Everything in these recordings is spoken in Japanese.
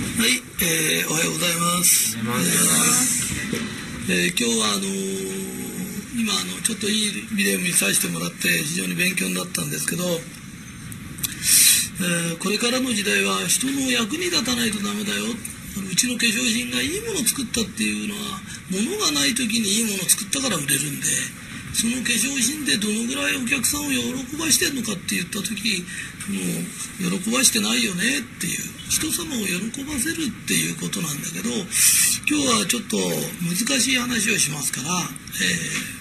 はい、えー、おはようございます。えー今日はあのー今あのちょっといいビデオ見させてもらって非常に勉強になったんですけど、えーこれからの時代は人の役に立たないとダメだよ。うちの化粧品がいいものを作ったっていうのは物がない時にいいものを作ったから売れるんでその化粧品でどのぐらいお客さんを喜ばしてるのかって言った時もう喜ばしてないよねっていう人様を喜ばせるっていうことなんだけど今日はちょっと難しい話をしますから、えー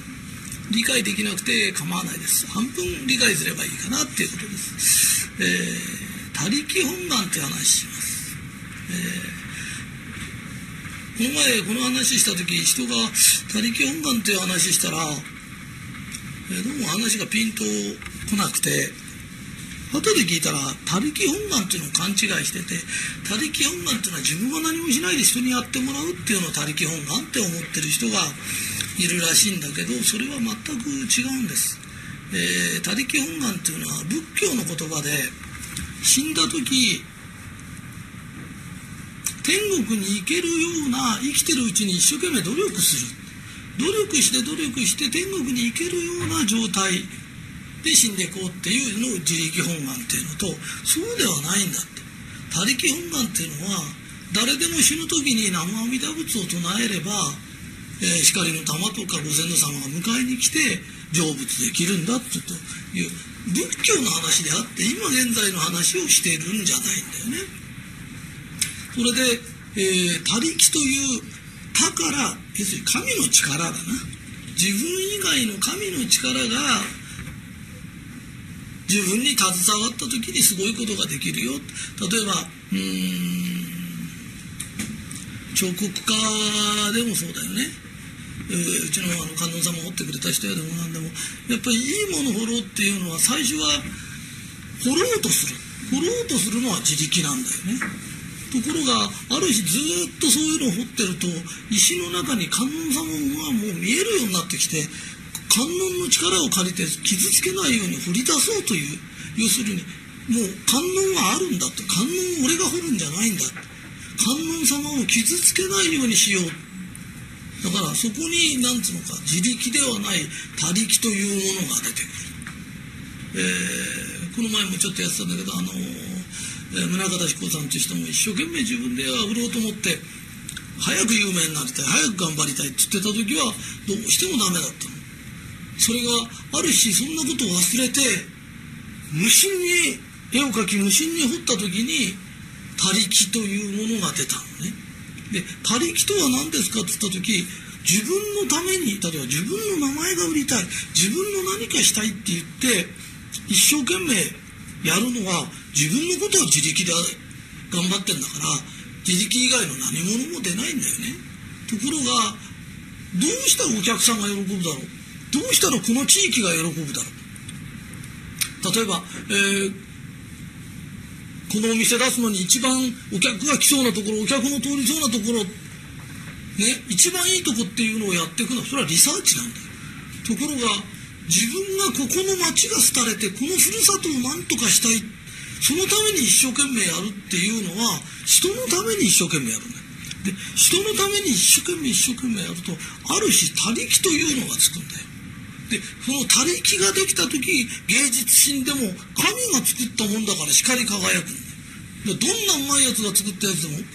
理解できなくて構わないです。半分理解すればいいかなっていうことです、えー他力本願って話します、えーこの前この話した時人が他力本願っていう話したら、どうも話がピンとこなくて後で聞いたら他力本願っていうのを勘違いしてて他力本願っていうのは自分が何もしないで人にやってもらうっていうのを他力本願って思ってる人がいるらしいんだけどそれは全く違うんです、えー他力本願っていうのは仏教の言葉で死んだ時天国に行けるような生きてるうちに一生懸命努力する。努力して努力して天国に行けるような状態で死んでいこうっていうのを自力本願っていうのとそうではないんだって他力本願っていうのは誰でも死ぬ時に南無阿弥陀仏を唱えれば、えー光の玉とかご先祖様が迎えに来て成仏できるんだってという仏教の話であって今現在の話をしているんじゃないんだよね。それで、えー他力という他から要するに神の力だな。自分以外の神の力が自分に携わった時にすごいことができるよ。例えばうん彫刻家でもそうだよね、えーうちのあの観音様を彫ってくれた人やでもなんでも。やっぱりいいものを彫ろうっていうのは最初は掘ろうとする。掘ろうとするのは自力なんだよね。ところがある日ずっとそういうのを掘ってると石の中に観音様がもう見えるようになってきて観音の力を借りて傷つけないように掘り出そうという要するにもう観音はあるんだと。観音を俺が掘るんじゃないんだ観音様を傷つけないようにしよう。だからそこに何つうのか自力ではない他力というものが出てくる、えーこの前もちょっとやってたんだけどあのー宗像志功さんという人も一生懸命自分で売ろうと思って早く有名になりたい早く頑張りたいって言ってた時はどうしてもダメだったの。それがある日そんなことを忘れて無心に絵を描き無心に彫った時に他力というものが出たのね。で他力とは何ですかって言った時自分のために例えば自分の名前が売りたい自分の何かしたいって言って一生懸命やるのは自分のことは自力で頑張ってんだから自力以外の何者も出ないんだよね。ところがどうしたらお客さんが喜ぶだろう？どうしたらこの地域が喜ぶだろう？例えば、えーこのお店出すのに一番お客が来そうなところお客の通りそうなところね一番いいとこっていうのをやっていくのはそれはリサーチなんだよ。ところが自分がここの町が廃れてこのふるさとを何とかしたいそのために一生懸命やるっていうのは人のために一生懸命やるんだよ。で人のために一生懸命一生懸命やるとある日他力というのがつくんだよ。でその他力ができた時芸術品でも神が作ったもんだから光り輝くんだよ。どんなうまいやつが作ったやつでも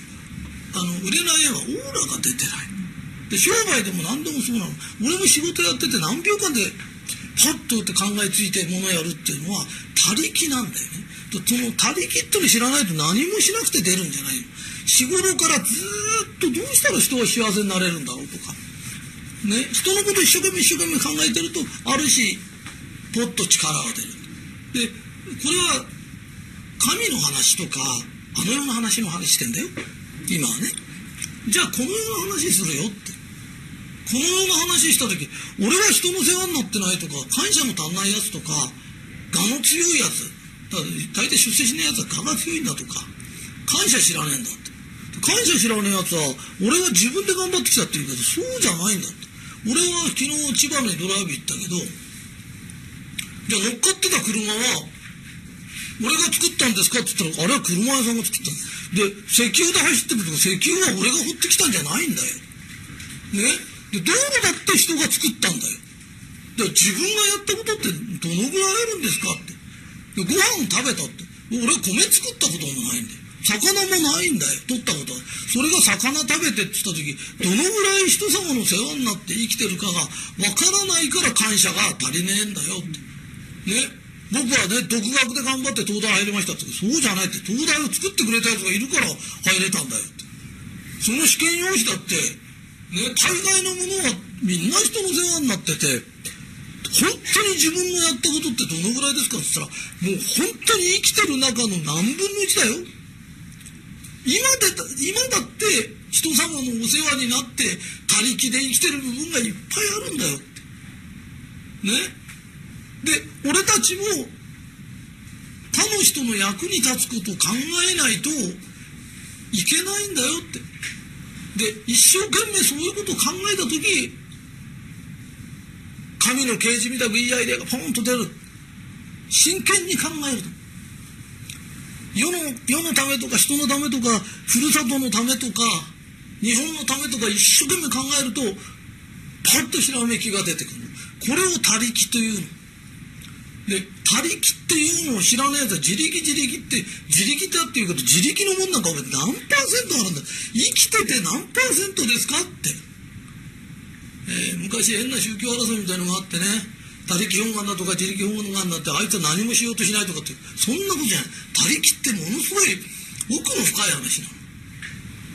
あの売れない絵はオーラが出てない。で商売でも何でもそうなの。俺も仕事やってて何秒間でパッとって考えついてものやるっていうのは他力なんだよね。その他力っての知らないと何もしなくて出るんじゃないの。日頃からずっとどうしたら人が幸せになれるんだろうとか。ね、人のこと一生懸命一生懸命考えてるとある日ポッと力が出る。でこれは神の話とかあの世の話の話してんだよ。今はね。じゃあこの世の話するよって。この世の話した時俺は人の世話になってないとか感謝の足んないやつとか我の強いやつだ大体出世しないやつは我が強いんだとか感謝知らねえんだって感謝知らねえやつは俺は自分で頑張ってきたって言うけどそうじゃないんだって俺は昨日千葉にドライブ行ったけどじゃあ乗っかってた車は俺が作ったんですかって言ったら、あれは車屋さんが作ったで、石油で走ってるとか、石油は俺が掘ってきたんじゃないんだよ。ね？で、道路だって人が作ったんだよ。で、自分がやったことってどのぐらいあるんですかって。で、ご飯食べたって。俺米作ったこともないんだよ。魚もないんだよ。取ったことは。それが魚食べてって言った時、どのぐらい人様の世話になって生きてるかがわからないから感謝が足りねえんだよって。ね。僕はね、独学で頑張って東大入りましたって。そうじゃないって。東大を作ってくれたやつがいるから入れたんだよって。その試験用紙だって、ね、大概のものはみんな人の世話になってて、本当に自分のやったことってどのぐらいですかって言ったら、もう本当に生きてる中の何分の1だよ。今で今だって人様のお世話になって他力で生きてる部分がいっぱいあるんだよって。ね。で俺たちも他の人の役に立つことを考えないといけないんだよってで一生懸命そういうことを考えた時神の啓示みたくいいアイデアがポンと出る。真剣に考えると。世の世のためとか人のためとかふるさとのためとか日本のためとか一生懸命考えるとパッとひらめきが出てくる。これを他力というの。で他力っていうのを知らないやつは自力自力って自力だっていうこと自力のもんなんかお前何パーセントあるんだ？生きてて何パーセントですかって、えー、昔変な宗教争いみたいのがあってね他力本願だとか自力本願だってあいつは何もしようとしないとかってそんなことじゃない。他力ってものすごい奥の深い話なの。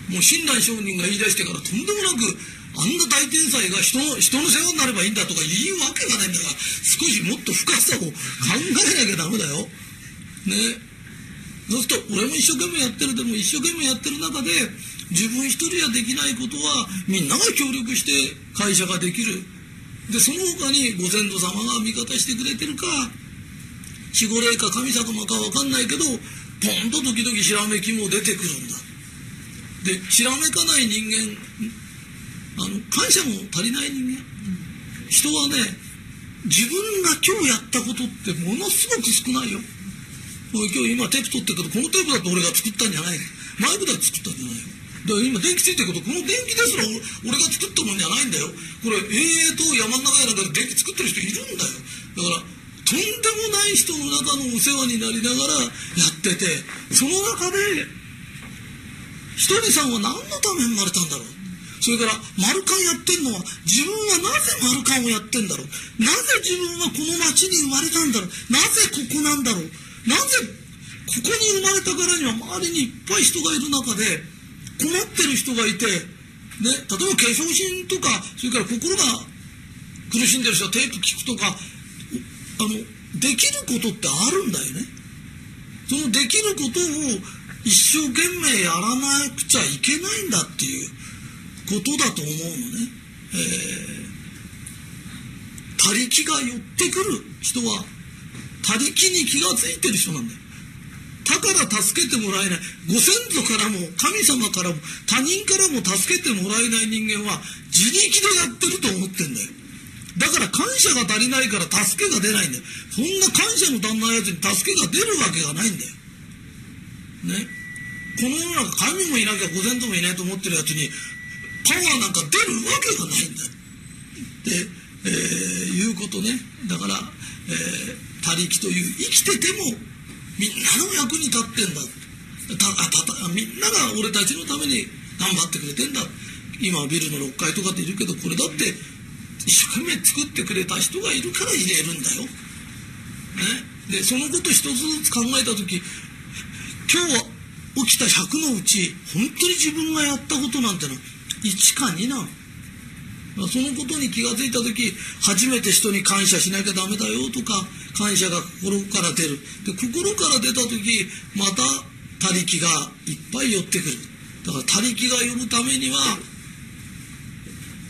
もう親鸞上人が言い出してからとんでもなくあんな大天才が人の人の世話になればいいんだとか言うわけがないんだから少しもっと深さを考えなきゃダメだよ。ね。そうすると俺も一生懸命やってるでも一生懸命やってる中で自分一人はできないことはみんなが協力して会社ができる。でその他にご先祖様が味方してくれてるか守護霊か神様か分かんないけどポンと時々ひらめきも出てくるんだ。でひらめかない人間あの感謝も足りない人間、人はね自分が今日やったことってものすごく少ないよ。今日今テープ取ってるけどこのテープだって俺が作ったんじゃない。マイクだって作ったんじゃないよ。だから今電気ついてるけどこの電気ですら俺が作ったもんじゃないんだよ。これええと山の中やなんかで電気作ってる人いるんだよ。だからとんでもない人の中のお世話になりながらやっててその中でひとりさんは何のために生まれたんだろう？それから丸カンやってんのは自分はなぜ丸カンをやってんだろう？なぜ自分はこの町に生まれたんだろう？なぜここなんだろう？なぜここに生まれたからには周りにいっぱい人がいる中で困ってる人がいて、ね、例えば化粧品とかそれから心が苦しんでる人はテープ聞くとかあのできることってあるんだよね。そのできることを一生懸命やらなくちゃいけないんだっていうことだと思うのね。えー、他力が寄ってくる人は他力に気が付いてる人なんだよ。だから助けてもらえない。ご先祖からも神様からも他人からも助けてもらえない人間は自力でやってると思ってんだよ。だから感謝が足りないから助けが出ないんだよ。そんな感謝の足んないやつに助けが出るわけがないんだよ。ね。この世の中神もいなきゃご先祖もいないと思ってるやつにパワーなんか出るわけがないんだって、えー、いうことね。だから、えー、他力という生きててもみんなの役に立ってんだたたたみんなが俺たちのために頑張ってくれてんだ今ビルの6階とかっているけどこれだって一生懸命作ってくれた人がいるから入れるんだよ。ね、でそのこと一つずつ考えた時今日起きた100のうち本当に自分がやったことなんてのは1か2なの。そのことに気が付いた時初めて人に感謝しなきゃダメだよとか感謝が心から出る。で心から出た時また他力がいっぱい寄ってくる。だから他力が呼ぶためには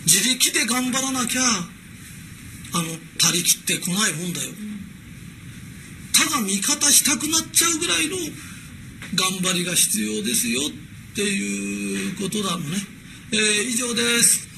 自力で頑張らなきゃあの他力って来ないもんだよ。他が味方したくなっちゃうぐらいの頑張りが必要ですよっていうことなのね。えー、以上です。